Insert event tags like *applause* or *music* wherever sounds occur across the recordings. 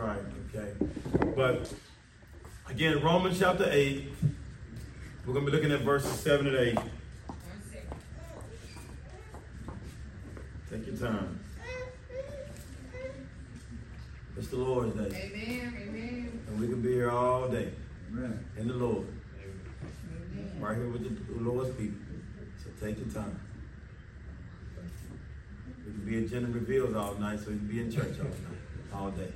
right. Okay. But again, Romans chapter 8, we're going to be looking at verses 7 and 8. Take your time. It's the Lord's day. Amen. Amen. And we can be here all day Amen. in the Lord. Amen. Right here with the Lord's people. So take your time. We can be in Gender Reveals all night, so we can be in church all night, all day.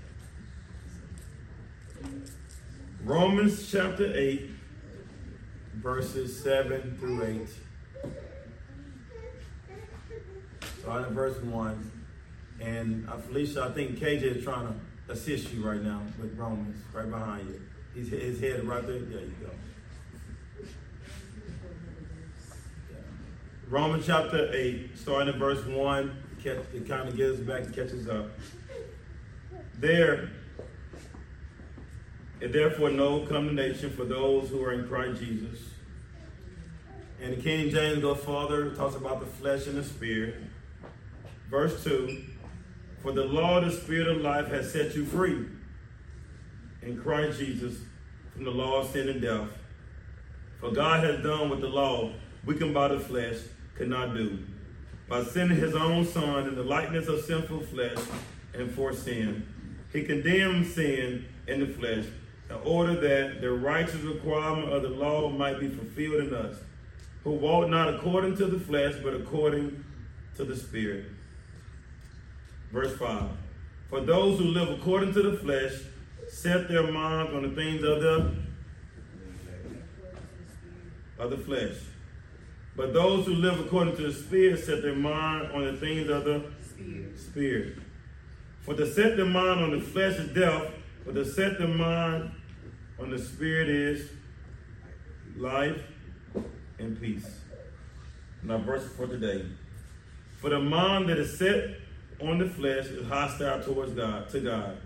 Romans chapter 8, verses 7 through 8. Starting at verse 1. And uh, Felicia, I think KJ is trying to assist you right now with Romans, right behind you. He's, his head right there. There you go. Romans chapter 8, starting at verse 1, it kind of gets back and catches up. There, and therefore no condemnation for those who are in Christ Jesus. And the King James goes further, talks about the flesh and the spirit. Verse 2 For the law of the spirit of life has set you free in Christ Jesus from the law of sin and death. For God has done what the law, weakened by the flesh, could not do. By sending his own Son in the likeness of sinful flesh and for sin, he condemned sin in the flesh in order that the righteous requirement of the law might be fulfilled in us, who walk not according to the flesh, but according to the Spirit. Verse 5 For those who live according to the flesh set their minds on the things of the, of the flesh. But those who live according to the Spirit set their mind on the things of the Spirit. Spirit. For to set the mind on the flesh is death, but to set the mind on the Spirit is life and peace. Now, verse for today. For the mind that is set on the flesh is hostile towards God, to God.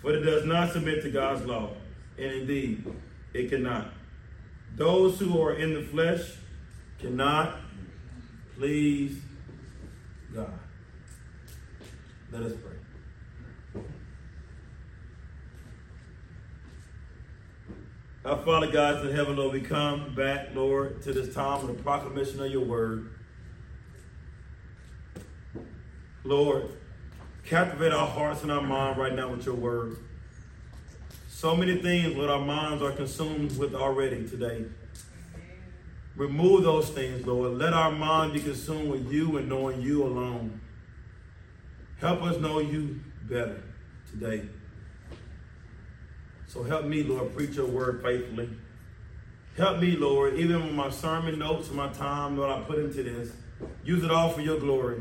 For it does not submit to God's law, and indeed it cannot. Those who are in the flesh cannot please God. Let us pray. Our Father God in heaven, Lord, we come back, Lord, to this time of the proclamation of your word. Lord, captivate our hearts and our mind right now with your word. So many things, Lord, our minds are consumed with already today. Remove those things, Lord. Let our mind be consumed with you and knowing you alone. Help us know you better today. So help me, Lord, preach your word faithfully. Help me, Lord, even with my sermon notes and my time, Lord, I put into this. Use it all for your glory.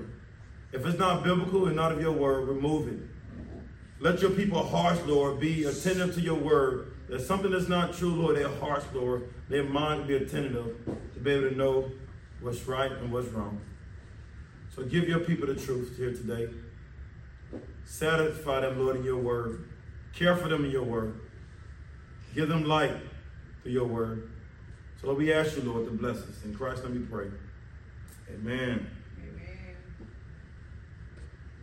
If it's not biblical and not of your word, remove it. Let your people hearts, Lord, be attentive to your word. There's something that's not true, Lord, their hearts, Lord, their mind be attentive to be able to know what's right and what's wrong. So give your people the truth here today. Satisfy them, Lord, in your word. Care for them in your word. Give them light through your word. So Lord, we ask you, Lord, to bless us. In Christ, let me pray. Amen. Amen.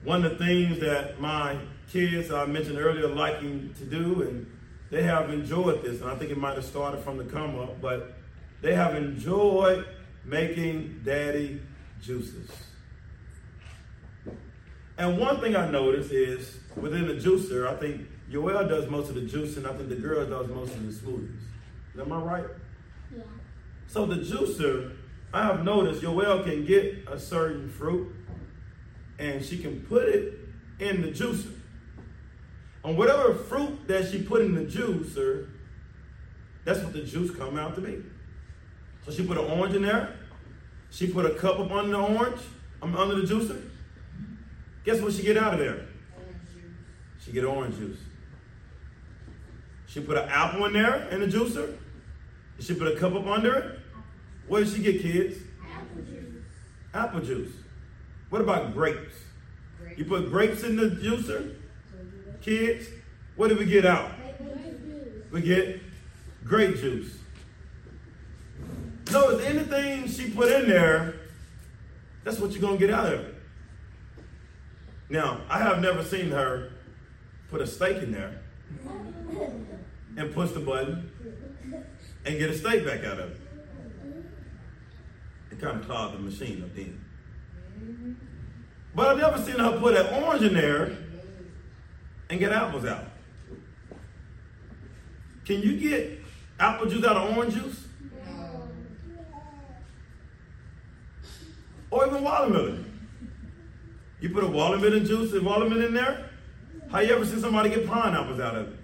One of the things that my kids I mentioned earlier liking to do, and they have enjoyed this, and I think it might have started from the come up, but they have enjoyed making daddy juices. And one thing I noticed is within the juicer, I think Yoel does most of the juicing, I think the girl does most of the smoothies. Am I right? Yeah. So the juicer, I have noticed Yoel can get a certain fruit and she can put it in the juicer. And whatever fruit that she put in the juicer, that's what the juice come out to be. So she put an orange in there. She put a cup up under the orange, um, under the juicer. Guess what she get out of there? Orange juice. She get orange juice. She put an apple in there in the juicer. She put a cup up under it. What did she get, kids? Apple juice. Apple juice. What about grapes? Grape. You put grapes in the juicer, kids. What did we get out? We get grape juice. Notice anything she put in there, that's what you're gonna get out of it. Now, I have never seen her put a steak in there and push the button and get a steak back out of it. It kind of clogged the machine up then. But I've never seen her put an orange in there and get apples out. Can you get apple juice out of orange juice? Or even watermelon? You put a watermelon juice and watermelon in there? How you ever seen somebody get pineapples out of it?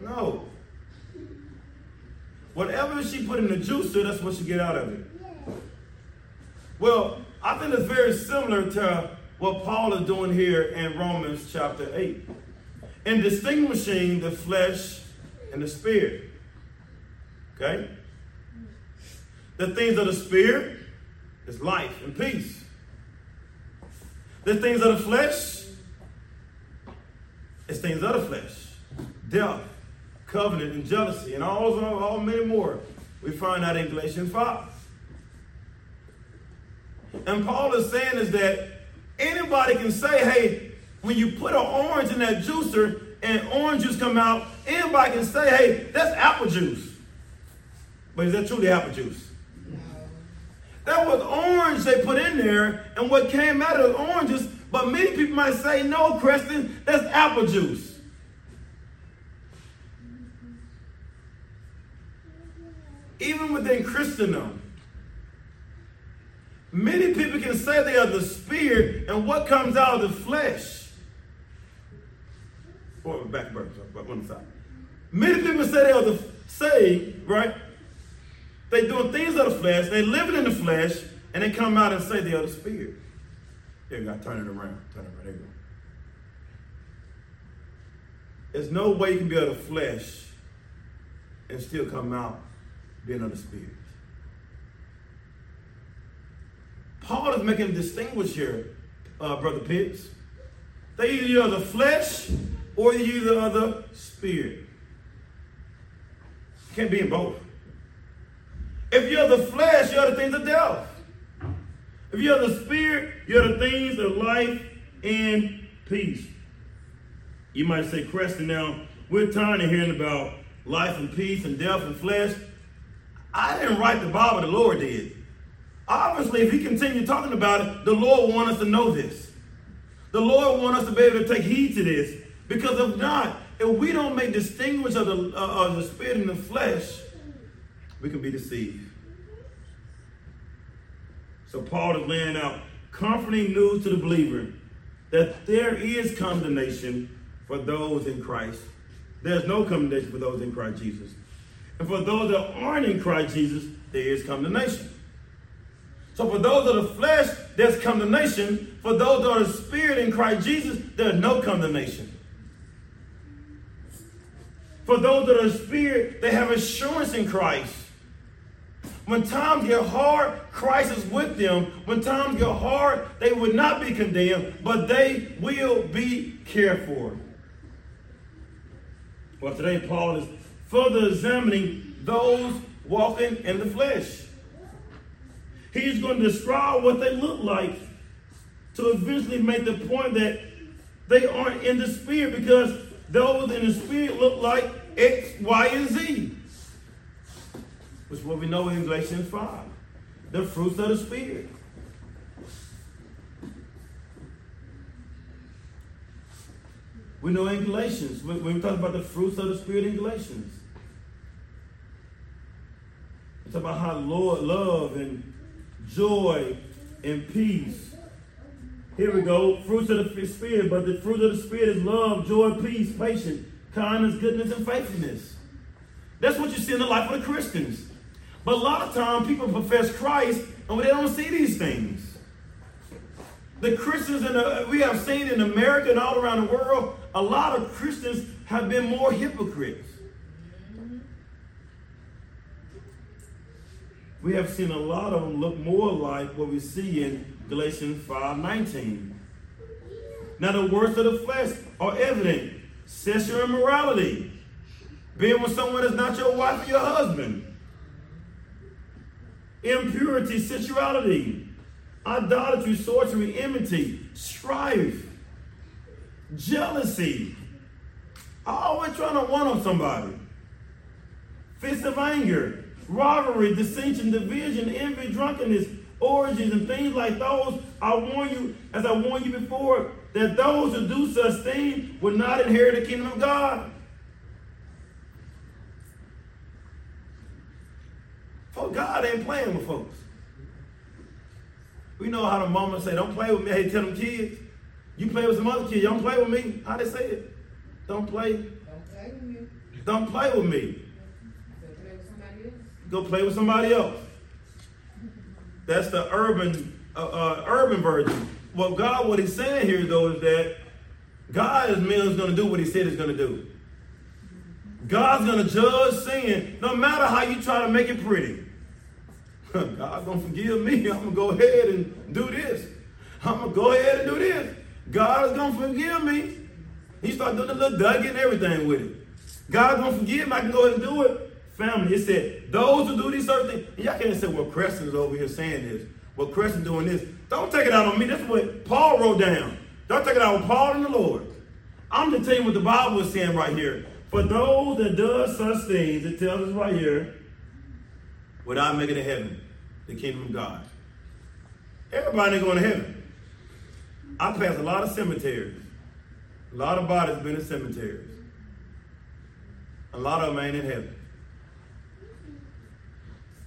No. Whatever she put in the juicer, that's what she get out of it. Well, I think it's very similar to what Paul is doing here in Romans chapter 8. In distinguishing the flesh and the spirit. Okay? The things of the spirit is life and peace. The things of the flesh is things of the flesh. Death, covenant, and jealousy, and all, all, all many more. We find that in Galatians 5. And Paul is saying is that anybody can say, hey, when you put an orange in that juicer and orange juice come out, anybody can say, hey, that's apple juice. But is that truly apple juice? No. That was orange they put in there, and what came out of the oranges, but many people might say, no, Creston, that's apple juice. Even within Christendom, many people can say they are the spirit, and what comes out of the flesh. Oh, or back burn, one side. Many people say they are the say, right? They doing things of the flesh, they living in the flesh, and they come out and say they are the spirit. There you go, turn it around. Turn it around. There you go. There's no way you can be of the flesh and still come out being of the spirit. Paul is making a distinguish here, uh, Brother Pitts. They either you're the flesh or you're of the spirit. Can't be in both. If you're the flesh, you're the things of death. If you're the spirit, you're the things of life and peace. You might say, Creston, now we're tired of hearing about life and peace and death and flesh. I didn't write the Bible, the Lord did. Obviously, if he continued talking about it, the Lord wants us to know this. The Lord wants us to be able to take heed to this. Because if not, if we don't make distinguish of the, uh, of the spirit and the flesh, we can be deceived. So Paul is laying out comforting news to the believer that there is condemnation for those in Christ. There's no condemnation for those in Christ Jesus. And for those that aren't in Christ Jesus, there is condemnation. So for those of the flesh, there's condemnation. For those that are the spirit in Christ Jesus, there's no condemnation. For those that are spirit, they have assurance in Christ. When times get hard, Christ is with them. When times get hard, they will not be condemned, but they will be cared for. Well, today Paul is further examining those walking in the flesh. He's going to describe what they look like to eventually make the point that they aren't in the spirit because those in the spirit look like X, Y, and Z. Which what we know in Galatians 5. The fruits of the Spirit. We know in Galatians, when we talk about the fruits of the Spirit in Galatians, it's about how Lord love and joy and peace. Here we go, fruits of the Spirit, but the fruit of the Spirit is love, joy, peace, patience, kindness, goodness, and faithfulness. That's what you see in the life of the Christians. But a lot of times people profess Christ and they don't see these things. The Christians in the, we have seen in America and all around the world, a lot of Christians have been more hypocrites. We have seen a lot of them look more like what we see in Galatians 5:19. Now the works of the flesh are evident: sexual immorality, being with someone that's not your wife or your husband, impurity, sensuality, idolatry, sorcery, enmity, strife, jealousy, always trying to one on somebody. Fits of anger, robbery, dissension, division, envy, drunkenness, orgies, and things like those. I warn you, as I warned you before, that those who do such things will not inherit the kingdom of God. God ain't playing with folks. We know how the mama say, don't play with me. Hey, tell them kids. You play with some other kids. You don't play with me. How they say it? Don't play. Don't play with me. Don't play with me. Go play with somebody else. Go play with somebody else. That's the urban, uh, uh, urban version. Well, God, what He's saying here though is that God is merely going to do what He said He's going to do. God's going to judge sin, no matter how you try to make it pretty. *laughs* God's to forgive me. *laughs* I'm to go ahead and do this. I'm to go ahead and do this. God is to forgive me. He started doing the little Dougie and everything with it. God's to forgive me. I can go ahead and do it. Family, it said, those who do these certain things. And y'all can't say, well, Creston is over here saying this. Well, Creston doing this. Don't take it out on me. That's what Paul wrote down. Don't take it out on Paul and the Lord. I'm just telling you what the Bible is saying right here. For those that does such things, it tells us right here, without making it heaven, the kingdom of God. Everybody ain't going to heaven. I pass a lot of cemeteries. A lot of bodies been in cemeteries. A lot of them ain't in heaven.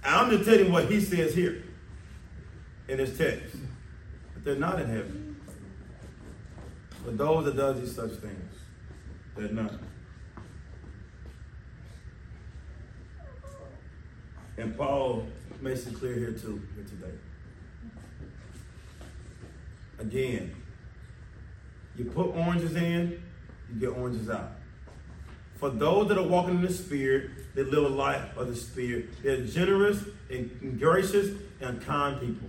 I'm just telling you what he says here in his text. But they're not in heaven. But those that does these such things, they're not. And Paul makes it clear here too, here today. Again, you put oranges in, you get oranges out. For those that are walking in the Spirit, they live a life of the Spirit. They're generous and gracious and kind people.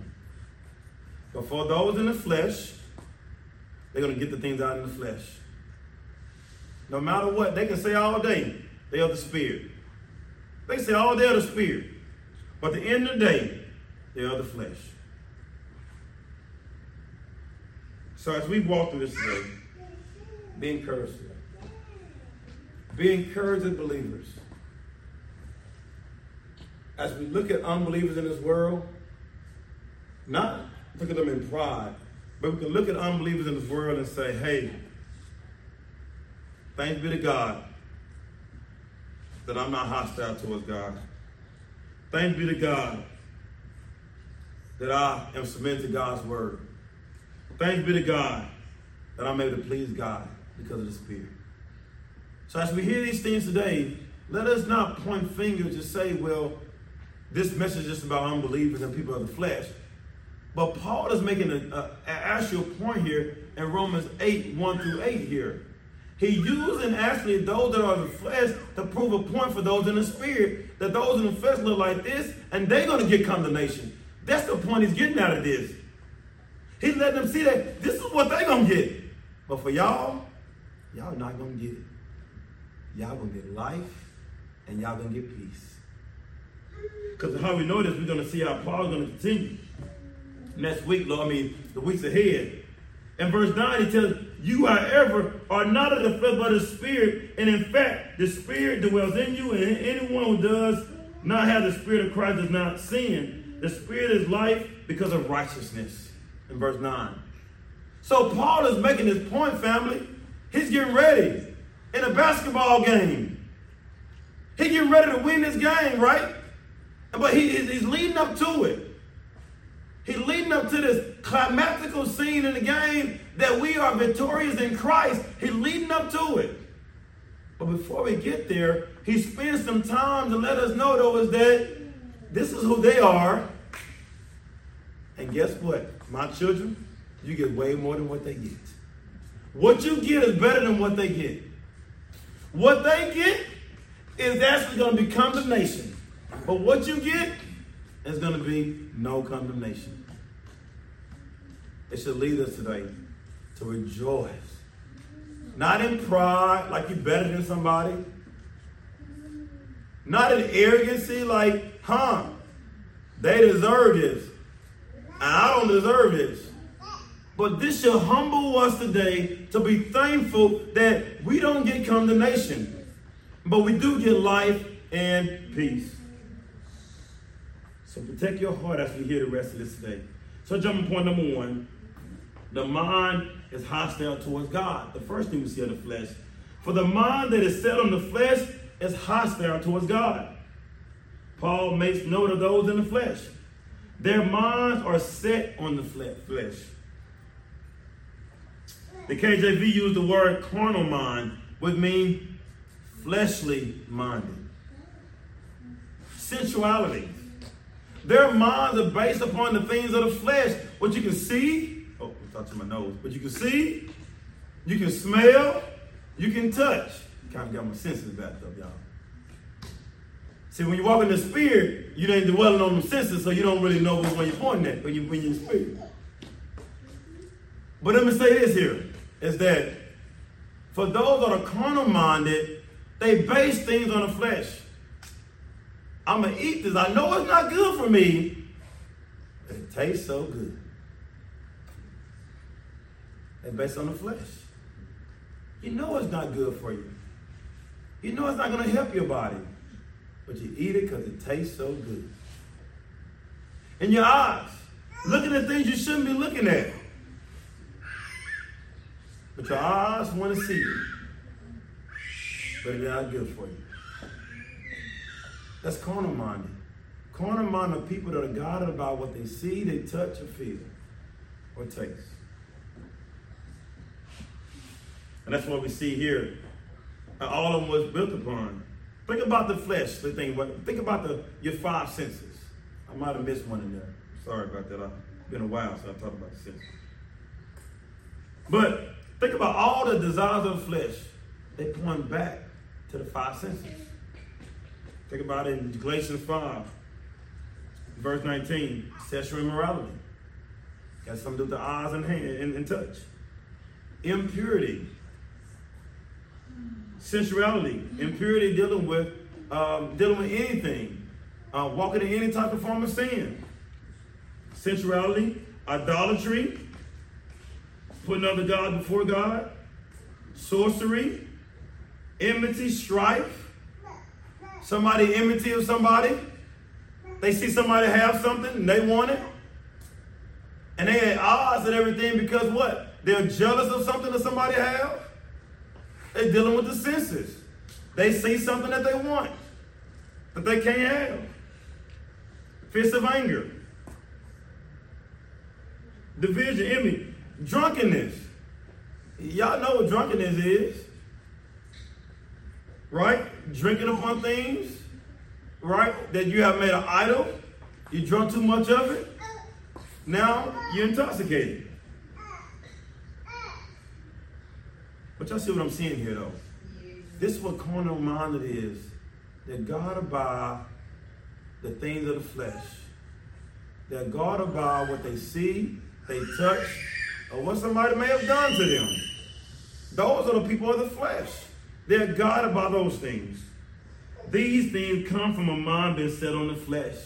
But for those in the flesh, they're going to get the things out in the flesh. No matter what, they can say all day, they are the Spirit. They say all day of the Spirit. But the end of the day, they are the flesh. So as we walk through this today, be encouraged. Be encouraged as believers. As we look at unbelievers in this world, not look at them in pride, but we can look at unbelievers in this world and say, hey, thanks be to God that I'm not hostile towards God. Thanks be to God that I am submitted to God's word. Thank be to God that I'm able to please God because of the Spirit. So as we hear these things today, let us not point fingers and say, well, this message is about unbelievers and people of the flesh. But Paul is making an actual point here in Romans 8, 1 through 8 here. He using actually those that are the flesh to prove a point for those in the spirit, that those in the flesh look like this, and they're going to get condemnation. That's the point he's getting out of this. He's letting them see that this is what they're going to get. But for y'all, y'all not going to get it. Y'all going to get life, and y'all going to get peace. Because how we know this, we're going to see how Paul's going to continue. Next week, Lord, I mean, the weeks ahead. In verse 9, he tells, You, however, are not of the flesh, but of the Spirit. And in fact, the Spirit dwells in you, and anyone who does not have the Spirit of Christ does not sin. The Spirit is life because of righteousness. In verse 9. So Paul is making this point, family. He's getting ready in a basketball game. He's getting ready to win this game, right? But he, he's leading up to it. He's leading up to this climactical scene in the game that we are victorious in Christ. He's leading up to it. But before we get there, he spends some time to let us know, though, is that this is who they are. And guess what? My children, you get way more than what they get. What you get is better than what they get. What they get is actually going to be condemnation. But what you get is going to be no condemnation. It should lead us today to rejoice. Not in pride, like you're better than somebody. Not in arrogancy, like, huh, they deserve this. And I don't deserve this. But this should humble us today to be thankful that we don't get condemnation. But we do get life and peace. So protect your heart as we hear the rest of this today. So jumping point number one, the mind is hostile towards God. The first thing we see of the flesh. For the mind that is set on the flesh is hostile towards God. Paul makes note of those in the flesh. Their minds are set on the flesh. The KJV used the word carnal mind, which means fleshly minded. Sensuality. Their minds are based upon the things of the flesh. What you can see, touching my nose. But you can see, you can smell, you can touch. Kind of got my senses back up, y'all. See, when you walk in the spirit, you ain't dwelling on the senses, so you don't really know which one you're pointing at when, you, when you're in spirit. But let me say this here, is that for those that are carnal minded, they base things on the flesh. I'm going to eat this. I know it's not good for me, it tastes so good. They based on the flesh. You know it's not good for you. You know it's not going to help your body but you eat it because it tastes so good. And your eyes, looking at things you shouldn't be looking at. But your eyes want to see it. But it's not good for you. That's carnal minded. Carnal minded people that are guided about what they see, they touch, or feel, or taste. And that's what we see here. All of them was built upon Think about the flesh. The thing, think about the your five senses. I might have missed one in there. Sorry about that. I've been a while, so I talked about the senses. But think about all the desires of the flesh. They point back to the five senses. Think about it in Galatians 5, verse 19. Sexual immorality. Got something to do with the eyes and hand and, and touch. Impurity sensuality, impurity, dealing with um, dealing with anything, uh, walking in any type of form of sin, sensuality, idolatry, putting other God before God, sorcery, enmity, strife. Somebody enmity of somebody. They see somebody have something and they want it. And they at odds and everything because what? They're jealous of something that somebody have. They're dealing with the senses. They see something that they want, that they can't have. Fist of anger. Division, envy, drunkenness. Y'all know what drunkenness is. Right? Drinking upon things, right? That you have made an idol. You drunk too much of it. Now you're intoxicated. But y'all see what I'm seeing here, though. This is what carnal minded is. That God about the things of the flesh. That God about what they see, they touch, or what somebody may have done to them. Those are the people of the flesh. They're God about those things. These things come from a mind being set on the flesh.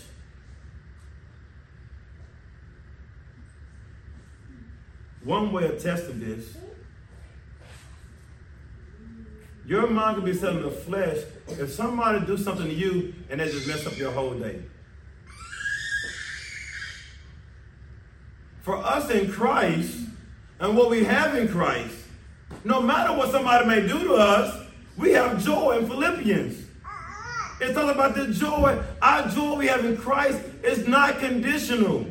One way of testing this your mind can be set in the flesh if somebody do something to you and they just mess up your whole day. For us in Christ and what we have in Christ, no matter what somebody may do to us, we have joy in Philippians. It's all about the joy. Our joy we have in Christ is not conditional.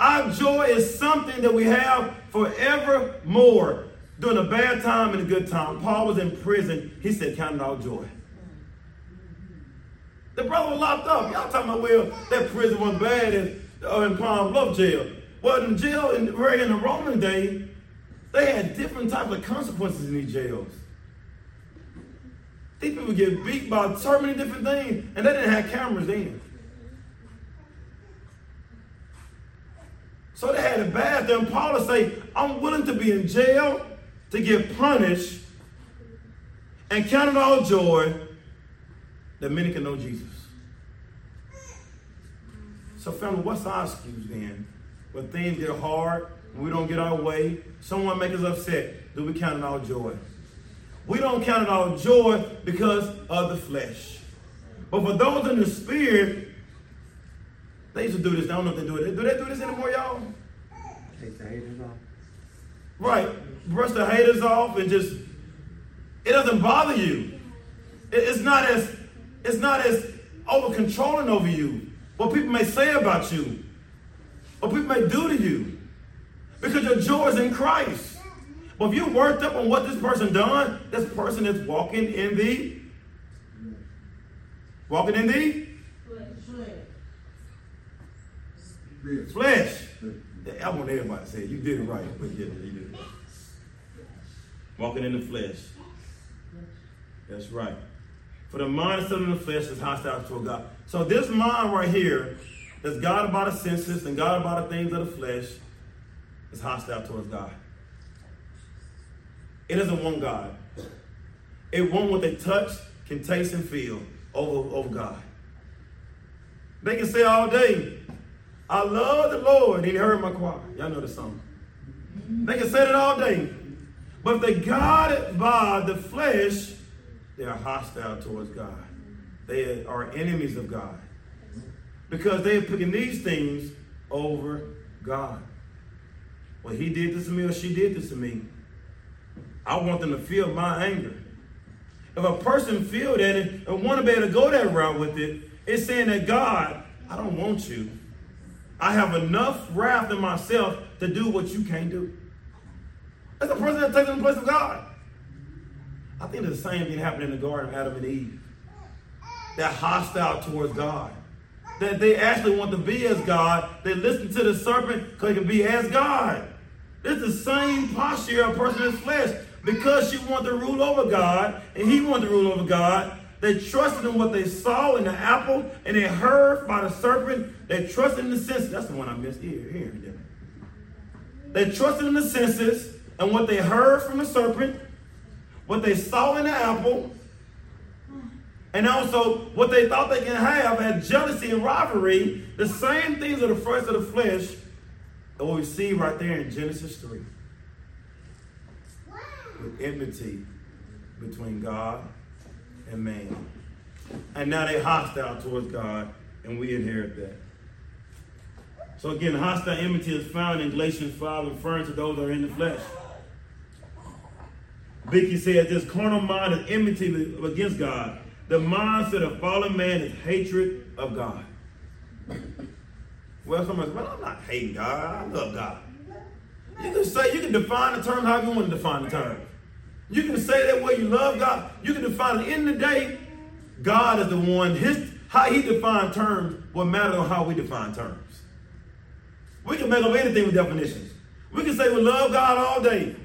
Our joy is something that we have forevermore during a bad time and a good time. Paul was in prison. He said, Count it all joy. The brother was locked up. Y'all talking about, well, that prison was bad in, uh, in Palm jail. Well, in jail, in, in the Roman day, they had different types of consequences in these jails. These people get beat by so many different things, and they didn't have cameras then. So they had a bad thing. Paul would say, I'm willing to be in jail to get punished and count it all joy that many can know Jesus. So, family, what's our excuse then? When things get hard, when we don't get our way, someone makes us upset, do we count it all joy? We don't count it all joy because of the flesh. But for those in the spirit, they used to do this. I don't know if they do it. Do they do this anymore, y'all? Take the haters off. Right. Brush the haters off and just it doesn't bother you. It's not as it's not as over controlling over you. What people may say about you, what people may do to you. Because your joy is in Christ. But if you're worked up on what this person done, this person is walking in the walking in the flesh. Yeah, I want everybody to say it. You did it right, but yeah, you did it. Walking in the flesh. That's right. For the mind set in the flesh is hostile toward God. So this mind right here, that's God about the senses and God about the things of the flesh, is hostile towards God. It doesn't want God. It want what they touch, can taste, and feel over, over God. They can say all day, I love the Lord. And he heard my choir. Y'all know the song. They can say it all day. But if they guided by the flesh, they are hostile towards God. They are enemies of God. Because they're picking these things over God. Well, he did this to me or she did this to me. I want them to feel my anger. If a person feel that and want to be able to go that route with it, it's saying that God, I don't want you. I have enough wrath in myself to do what you can't do. That's a person that takes the place of God. I think the same thing happened in the Garden of Adam and Eve. They're hostile towards God. That they actually want to be as God. They listen to the serpent because they can be as God. It's the same posture of a person in flesh. Because she wanted to rule over God and he wanted to rule over God, they trusted in what they saw in the apple and they heard by the serpent. They trusted in the senses. That's the one I missed here. here, here. They trusted in the senses and what they heard from the serpent, what they saw in the apple, and also what they thought they can have had jealousy and rivalry, the same things of the first of the flesh that we see right there in Genesis 3. With enmity between God and man. And now they're hostile towards God, and we inherit that. So again, hostile enmity is found in Galatians 5, referring to those that are in the flesh. Vicky said this carnal mind is enmity against God. The mindset of fallen man is hatred of God. Well, somebody says, well, I'm not hating God. I love God. You can say, you can define the term how you want to define the term. You can say that way you love God. You can define it. In the day, God is the one, his how he defined terms will matter on how we define terms. We can make up anything with definitions. We can say we love God all day.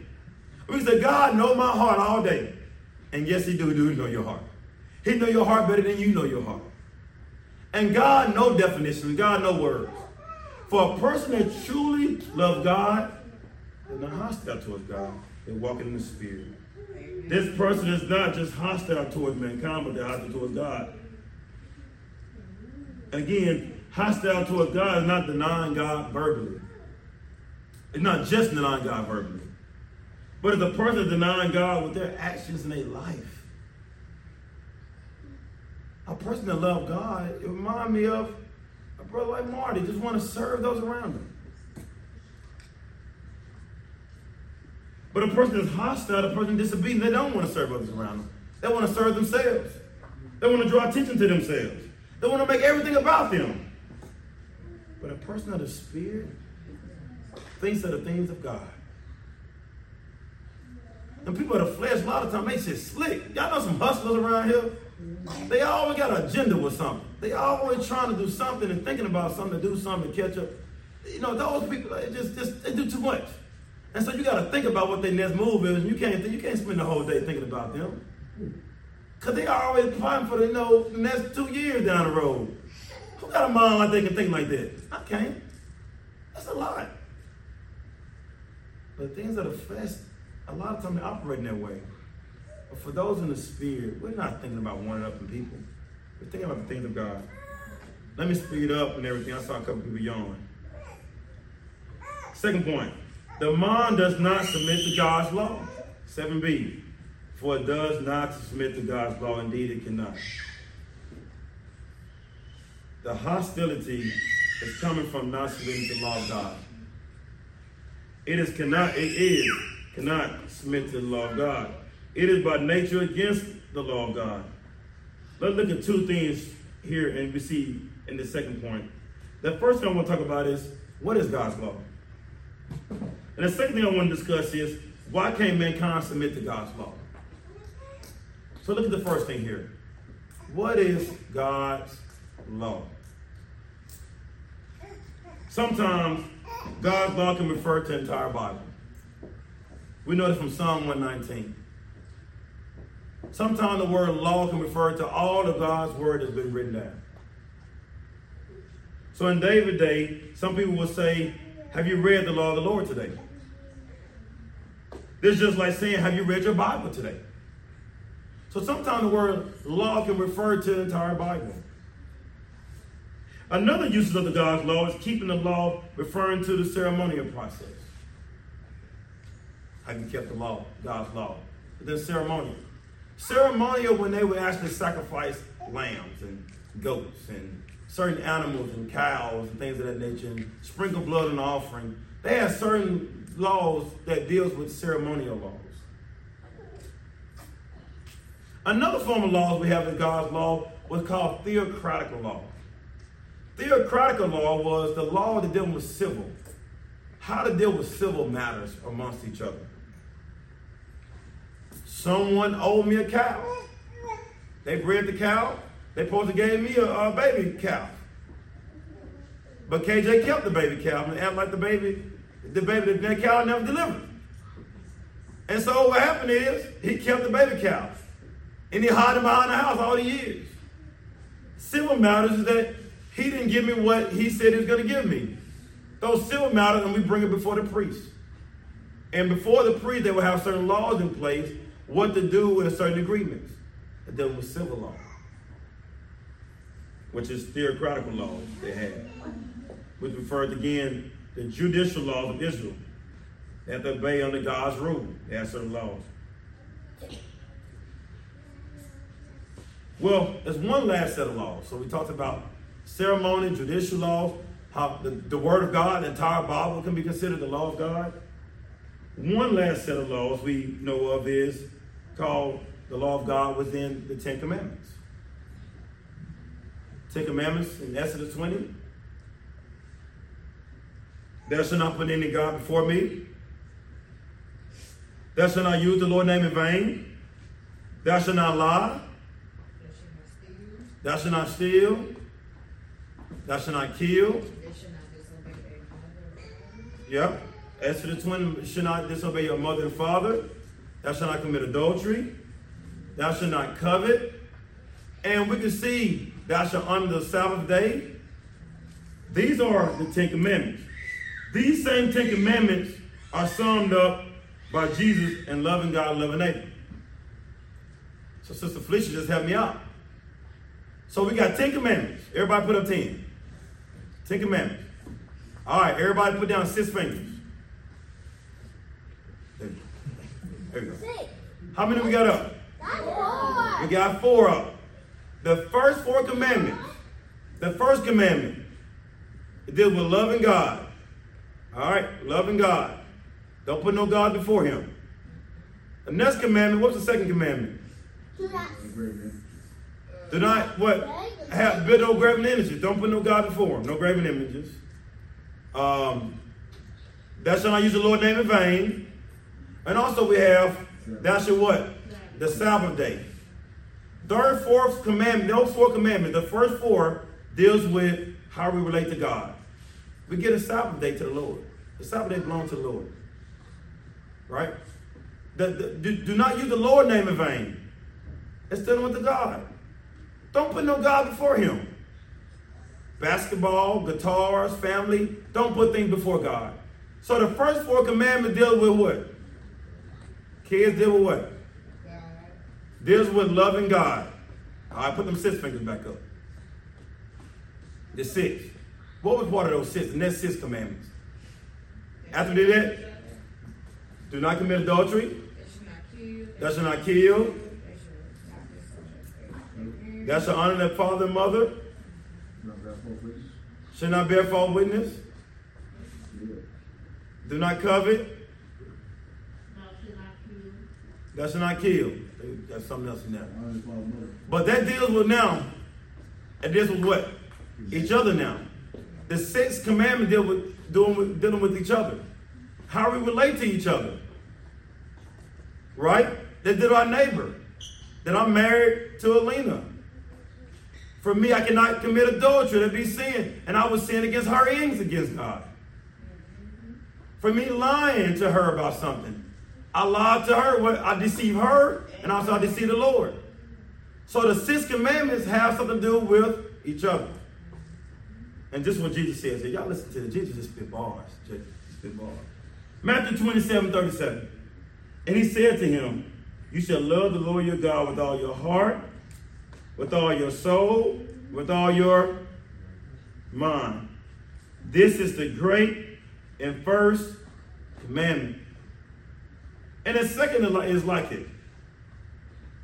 We say, God know my heart all day. And yes, he do, do know your heart. He know your heart better than you know your heart. And God know definitions. God know words. For a person that truly loves God, they're not hostile towards God. They're walking in the Spirit. This person is not just hostile towards mankind, but they're hostile towards God. Again, hostile towards God is not denying God verbally. It's not just denying God verbally. But if the person is denying God with their actions in their life. A person that loves God, it reminds me of a brother like Marty, just want to serve those around him. But a person that's hostile, a person disobedient, they don't want to serve others around them. They want to serve themselves. They want to draw attention to themselves. They want to make everything about them. But a person of the Spirit thinks of the things of God. And people of the flesh, a lot of times, they say slick. Y'all know some hustlers around here? They always got an agenda with something. They always trying to do something and thinking about something to do something to catch up. You know, those people, they just, just they do too much. And so you got to think about what their next move is. You can't, think, you can't spend the whole day thinking about them. Because they are always planning for the, you know, next two years down the road. Who got a mind like they can think like that? I can't. That's a lot. But things of the flesh, a lot of times they operate in that way. But for those in the spirit, we're not thinking about one up in people. We're thinking about the things of God. Let me speed up and everything. I saw a couple people yawn. Second point. The mind does not submit to God's law. 7b. for it does not submit to God's law. Indeed, it cannot. The hostility is coming from not submitting to the law of God. It is cannot, it is cannot submit to the law of God. It is by nature against the law of God. Let's look at two things here and we see in the second point. The first thing I want to talk about is what is God's law? And the second thing I want to discuss is why can't mankind submit to God's law? So look at the first thing here. What is God's law? Sometimes God's law can refer to the entire Bible. We know this from Psalm 119. Sometimes the word law can refer to all of God's word that's been written down. So in David's day, some people will say, Have you read the law of the Lord today? This is just like saying, Have you read your Bible today? So sometimes the word law can refer to the entire Bible. Another usage of the God's law is keeping the law referring to the ceremonial process. Have you kept the law, God's law? But then ceremonial. Ceremonial when they would actually sacrifice lambs and goats and certain animals and cows and things of that nature and sprinkle blood on the offering. They have certain laws that deals with ceremonial laws. Another form of laws we have in God's law was called theocratical law. Theocratical law was the law to deal with civil, how to deal with civil matters amongst each other. Someone owed me a cow. They bred the cow. They supposed to gave me a, a baby cow. But KJ kept the baby cow and acted like the baby, the baby, that cow never delivered. And so what happened is he kept the baby cow. And he hid him behind the house all the years. Civil matters is that he didn't give me what he said he was going to give me. Those civil matters, and we bring it before the priest. And before the priest, they will have certain laws in place what to do with certain agreements. And then with civil law, which is theocratical laws they had, which referred again the judicial laws of Israel. They have to obey under God's rule. They have certain laws. Well, there's one last set of laws. So we talked about ceremony, judicial laws, how the, the Word of God, the entire Bible can be considered the law of God. One last set of laws we know of is called the law of God within the Ten Commandments. Ten Commandments in Exodus 20. Thou shalt not put any God before me. Thou shalt not use the Lord's name in vain. Thou shalt not lie. Thou shalt not steal. Thou shalt not kill. Yep. Exodus 20, should not disobey your mother and father. Thou shalt not commit adultery. Thou shalt not covet. And we can see, thou shalt honor the Sabbath day. These are the Ten Commandments. These same Ten Commandments are summed up by Jesus in loving God, loving neighbor. So Sister Felicia just helped me out. So we got Ten Commandments. Everybody put up 10. Ten Commandments. All right, everybody put down six fingers. There you go. There you go. How many we got up? We got four up. The first four commandments. The first commandment. It deals with loving God. All right, loving God. Don't put no God before him. The next commandment, what's the second commandment? Do not Do not what? Have build no graven images. Don't put no God before him. No graven images. Um, thou shalt not use the Lord's name in vain. And also we have thou shalt what? The Sabbath day. Third, fourth commandment, those four commandments, the first four deals with how we relate to God. We get a Sabbath day to the Lord. The Sabbath day belongs to the Lord. Right? The, the, do, do not use the Lord name in vain. It's dealing with the God. Don't put no God before him. Basketball, guitars, family, don't put things before God. So the first four commandments deal with what? Kids deal with what? God. Deals with loving God. All right, put them six fingers back up. The six. What was part of those six? The next six commandments. After we did that, do not commit adultery. Thou shalt not kill. Thou shalt not kill. Thou shalt honor thy father and mother. Shall not bear false witness. Do not covet. Shalt not kill. There's something else in there. But that deals with now. And this was what? Each other now. The sixth commandment deal with, doing with dealing with each other. How we relate to each other. Right? That did our neighbor. That I'm married to Alina. For me, I cannot commit adultery. That'd be sin. And I was sin against her ends against God. For me lying to her about something. I lied to her. I deceived her, and also I deceived the Lord. So the six commandments have something to do with each other. And this is what Jesus says. Y'all listen to it. Jesus just spit bars. Just spit bars. Matthew 27, 37. And he said to him, You shall love the Lord your God with all your heart, with all your soul, with all your mind. This is the great and first commandment. And the second is like it.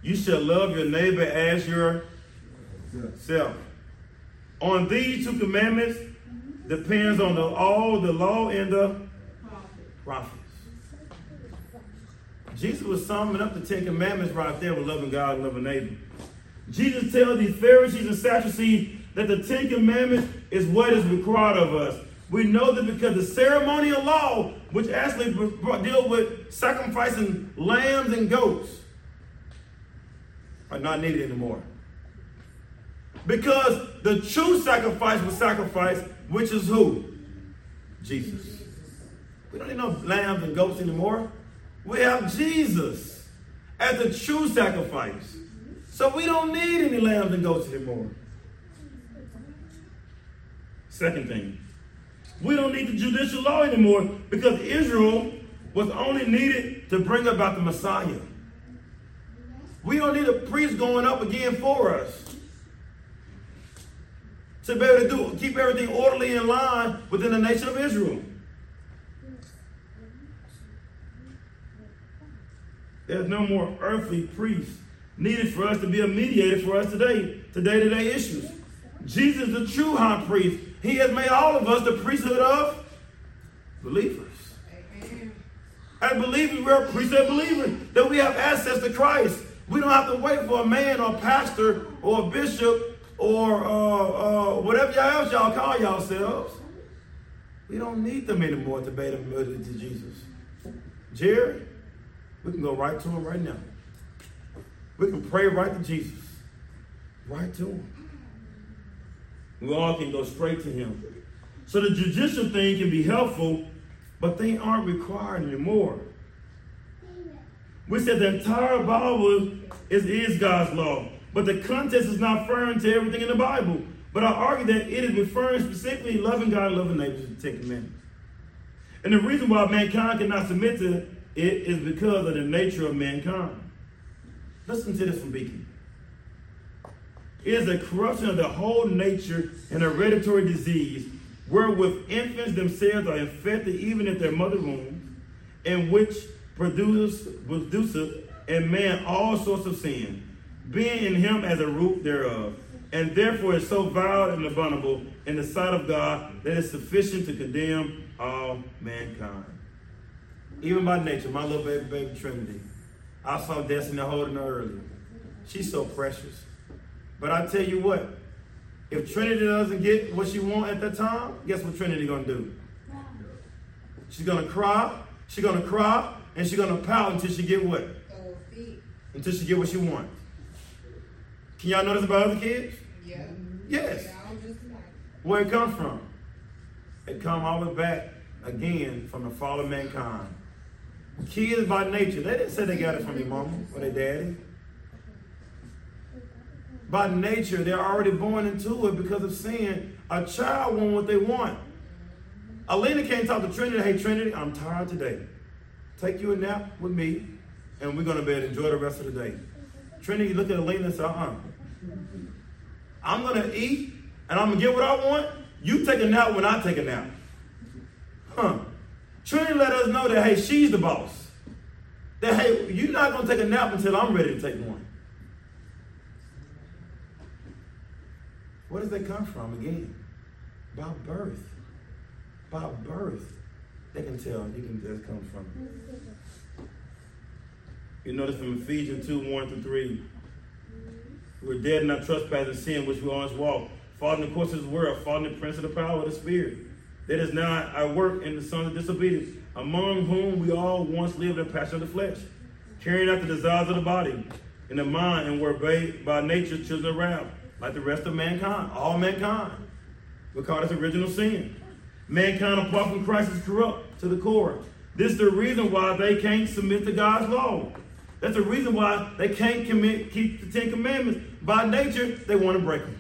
You shall love your neighbor as yourself. On these two commandments mm-hmm. depends on the, all the law and the prophets. Jesus was summing up the Ten Commandments right there with loving God and loving neighbor. Jesus tells these Pharisees and Sadducees that the Ten Commandments is what is required of us. We know that because the ceremonial law, which actually deal with sacrificing lambs and goats, are not needed anymore. Because the true sacrifice was sacrifice, which is who? Jesus. We don't need no lambs and goats anymore. We have Jesus as the true sacrifice. So we don't need any lambs and goats anymore. Second thing, we don't need the judicial law anymore because Israel was only needed to bring about the Messiah. We don't need a priest going up again for us to be able to do keep everything orderly in line within the nation of Israel. There's no more earthly priest needed for us to be a mediator for us today, to day-to-day issues. Jesus, the true high priest, he has made all of us the priesthood of believers. As believers, we're a priesthood believers, that we have access to Christ. We don't have to wait for a man or a pastor or a bishop or uh, uh, whatever y'all else y'all call yourselves. We don't need them anymore to bait them to Jesus. Jerry, we can go right to him right now. We can pray right to Jesus. Right to him. We all can go straight to him. So the judicial thing can be helpful, but they aren't required anymore. We said the entire Bible is, is God's law, but the context is not referring to everything in the Bible. But I argue that it is referring specifically loving God and loving neighbors to Ten Commandments. And the reason why mankind cannot submit to it is because of the nature of mankind. Listen to this from Belgic. Is a corruption of the whole nature and hereditary disease, wherewith infants themselves are infected even in their mother womb, and which produces produceth in man all sorts of sin, being in him as a root thereof, and therefore is so vile and abominable in the sight of God that is sufficient to condemn all mankind. Even by nature, my little baby, baby Trinity. I saw Destiny holding her earlier. She's so precious. But I tell you what, if Trinity doesn't get what she want at that time, guess what Trinity gonna do? She's gonna cry, she's gonna cry, and she's gonna pout until she get what? Until she get what she wants. Can y'all notice about other kids? Yeah. Yes. Where it comes from? It come all the way back again from the fall of mankind. Kids by nature, they didn't say they got it from their mama or their daddy. By nature, they're already born into it because of sin. A child want what they want. Alina can't talk to Trinity. Hey, Trinity, I'm tired today. Take you a nap with me, and we're going to bed. Enjoy the rest of the day. Trinity look at Alina and say, uh-uh. I'm going to eat, and I'm going to get what I want. You take a nap when I take a nap. Huh. Trinity let us know that, hey, she's the boss. That hey, you're not gonna take a nap until I'm ready to take one. Where does that come from again? By birth. By birth. They can tell. You can just come from. You notice from Ephesians 2, 1 through 3. We're dead in our trespass and sin, which we once walked. Following the course of this world, following the prince of the power of the Spirit. That is now our work in the sons of disobedience, among whom we all once lived in the passion of the flesh, carrying out the desires of the body, in the mind, and were by nature children of wrath, like the rest of mankind, all mankind. We call this original sin. Mankind apart from Christ is corrupt to the core. This is the reason why they can't submit to God's law. That's the reason why they can't commit, keep the Ten Commandments. By nature, they want to break them.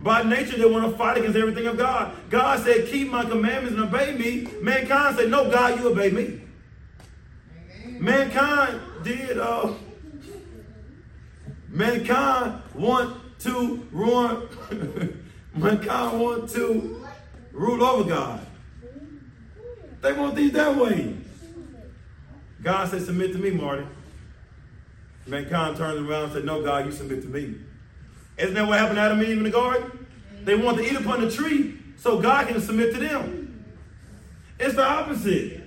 By nature, they want to fight against everything of God. God said, Keep my commandments and obey me. Mankind said, No, God, you obey me. Amen. Mankind did, uh, mankind want to run, mankind *laughs* want to rule over God. They want these that way. God said, Submit to me, Marty. Mankind turns around and said, No, God, you submit to me. Isn't that what happened to Adam and Eve in the garden? They want to eat upon the tree so God can submit to them. It's the opposite.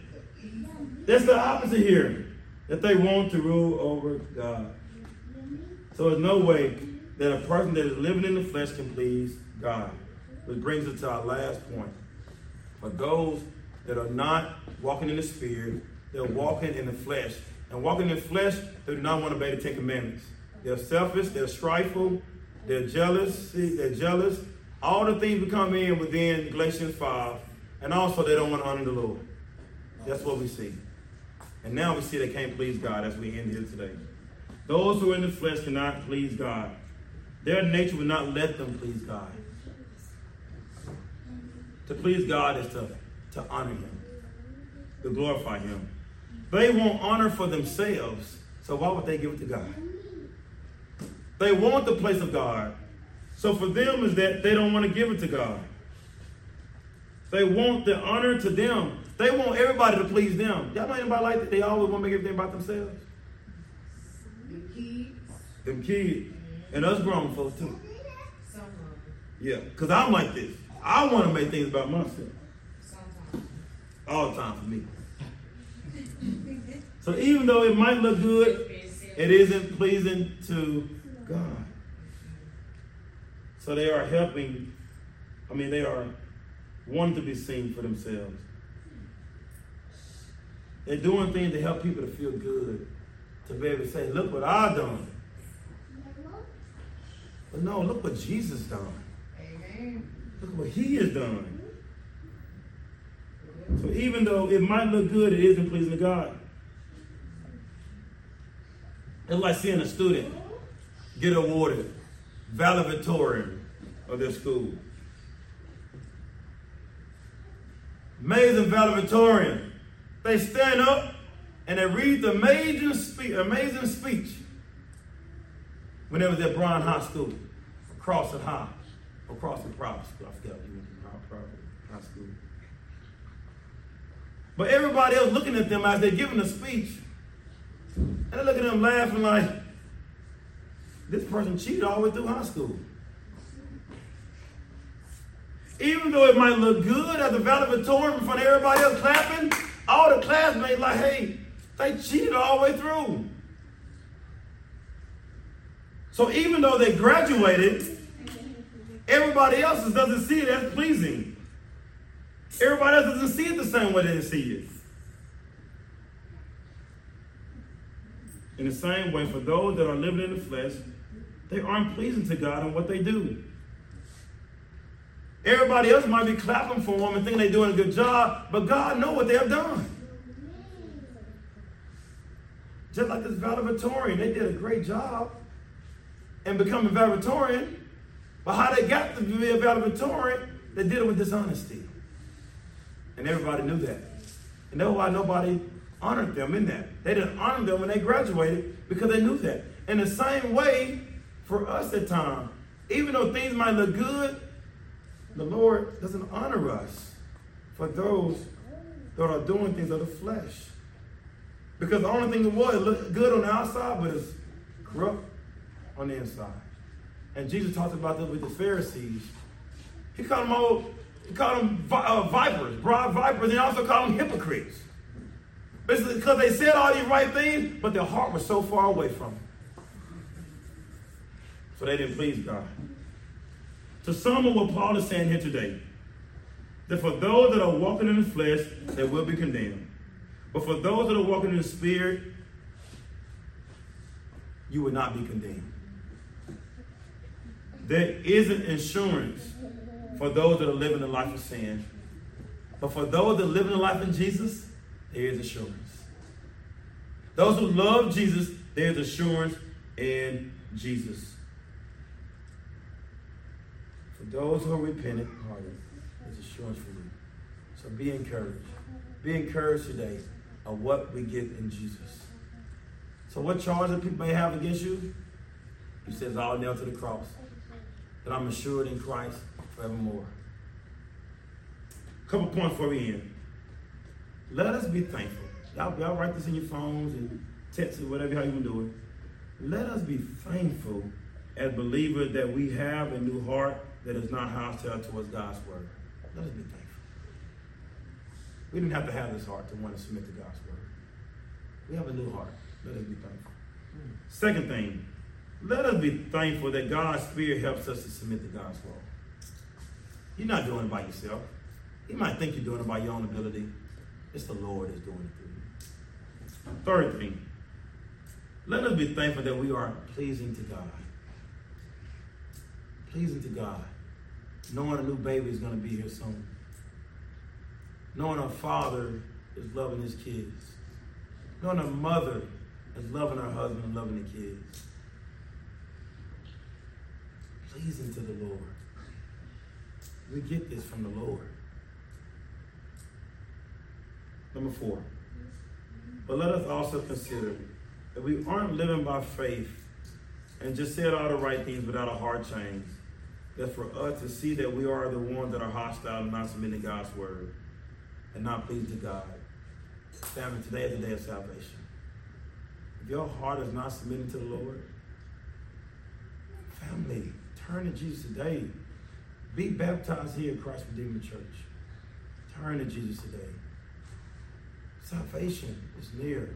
That's the opposite here. That they want to rule over God. So there's no way that a person that is living in the flesh can please God. Which brings us to our last point. For those that are not walking in the spirit, they're walking in the flesh. And walking in the flesh, they do not want to obey the Ten Commandments. They're selfish, they're strifeful, they're jealous, they're jealous. All the things we come in within Galatians 5. And also they don't want to honor the Lord. That's what we see. And now we see they can't please God as we end here today. Those who are in the flesh cannot please God. Their nature will not let them please God. To please God is to, to honor Him, to glorify Him. They want honor for themselves, so why would they give it to God? They want the place of God. So for them is that they don't want to give it to God. They want the honor to them. They want everybody to please them. Y'all know anybody like that? They always want to make everything about themselves. The kids, Them kids. And us grown folks too. Yeah. Because I'm like this. I want to make things about myself. All the time for me. So even though it might look good, it isn't pleasing to God. So they are helping, I mean, they are wanting to be seen for themselves. They're doing things to help people to feel good, to be able to say, look what I've done. But no, look what Jesus done. Amen. Look what he has done. So even though it might look good, it isn't pleasing to God. It's like seeing a student get awarded valedictorian of their school. Amazing valedictorian. They stand up and they read the amazing speech, amazing speech when they was at Brown High School, across the high, across the private school. I forgot you went to private, high school. But everybody else looking at them as they're giving a speech, and they look at them laughing like, this person cheated all the way through high school. Even though it might look good as a valedictorian in front of everybody else clapping, all the classmates like, hey, they cheated all the way through. So even though they graduated, everybody else doesn't see it as pleasing. Everybody else doesn't see it the same way they see it. In the same way, for those that are living in the flesh, they aren't pleasing to God in what they do. Everybody else might be clapping for them and thinking they're doing a good job, but God knows what they have done. Just like this valedictorian, they did a great job in a valedictorian, but how they got to be a valedictorian, they did it with dishonesty. And everybody knew that. And that's why nobody honored them in that. They didn't honor them when they graduated because they knew that. In the same way, for us at times, even though things might look good, the Lord doesn't honor us for those that are doing things of the flesh. Because the only thing it was, looked good on the outside, but it's corrupt on the inside. And Jesus talked about this with the Pharisees. He called them all, he called them uh, vipers, broad vipers, and also called them hypocrites. Basically, because they said all these right things, but their heart was so far away from him. So they didn't please God. To sum up what Paul is saying here today, that for those that are walking in the flesh, they will be condemned. But for those that are walking in the spirit, you will not be condemned. There isn't insurance for those that are living a life of sin. But for those that live in a life in Jesus, there is assurance. Those who love Jesus, there's assurance in Jesus. For those who are repentant hearted, there's assurance for you. So be encouraged. Be encouraged today of what we get in Jesus. So what charge that people may have against you? He says, all nailed to the cross. That I'm assured in Christ forevermore. Couple points before we end. Let us be thankful. Y'all, y'all write this in your phones and text it, whatever how you want to do it. Let us be thankful as believers that we have a new heart that is not hostile towards God's word. Let us be thankful. We didn't have to have this heart to want to submit to God's word. We have a new heart. Let us be thankful. Hmm. Second thing, let us be thankful that God's Spirit helps us to submit to God's law. You're not doing it by yourself. You might think you're doing it by your own ability. It's the Lord that's doing it through you. Third thing, let us be thankful that we are pleasing to God. Pleasing to God. Knowing a new baby is going to be here soon. Knowing a father is loving his kids. Knowing a mother is loving her husband and loving the kids. Pleasing to the Lord. We get this from the Lord. Number four. But let us also consider that we aren't living by faith and just said all the right things without a heart change. That for us to see that we are the ones that are hostile and not submitting to God's word and not pleasing to God. Family, today is the day of salvation. If your heart is not submitting to the Lord, family, turn to Jesus today. Be baptized here at Christ Redeemer Church. Turn to Jesus today. Salvation is near.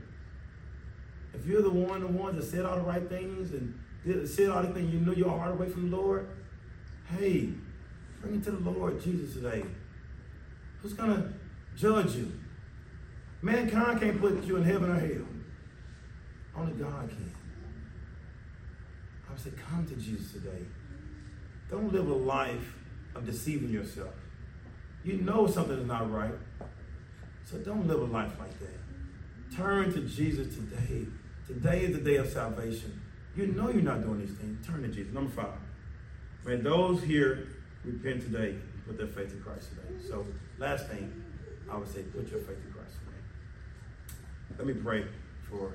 If you're the one, the one that said all the right things and did, said all the things, you know your heart away from the Lord, hey, bring it to the Lord Jesus today. Who's going to judge you? Mankind can't put you in heaven or hell. Only God can. I would say, come to Jesus today. Don't live a life of deceiving yourself. You know something is not right. So don't live a life like that. Turn to Jesus today. Today is the day of salvation. You know you're not doing these things. Turn to Jesus. Number five. May those here repent today put their faith in Christ today. So, last thing, I would say, put your faith in Christ today. Let me pray for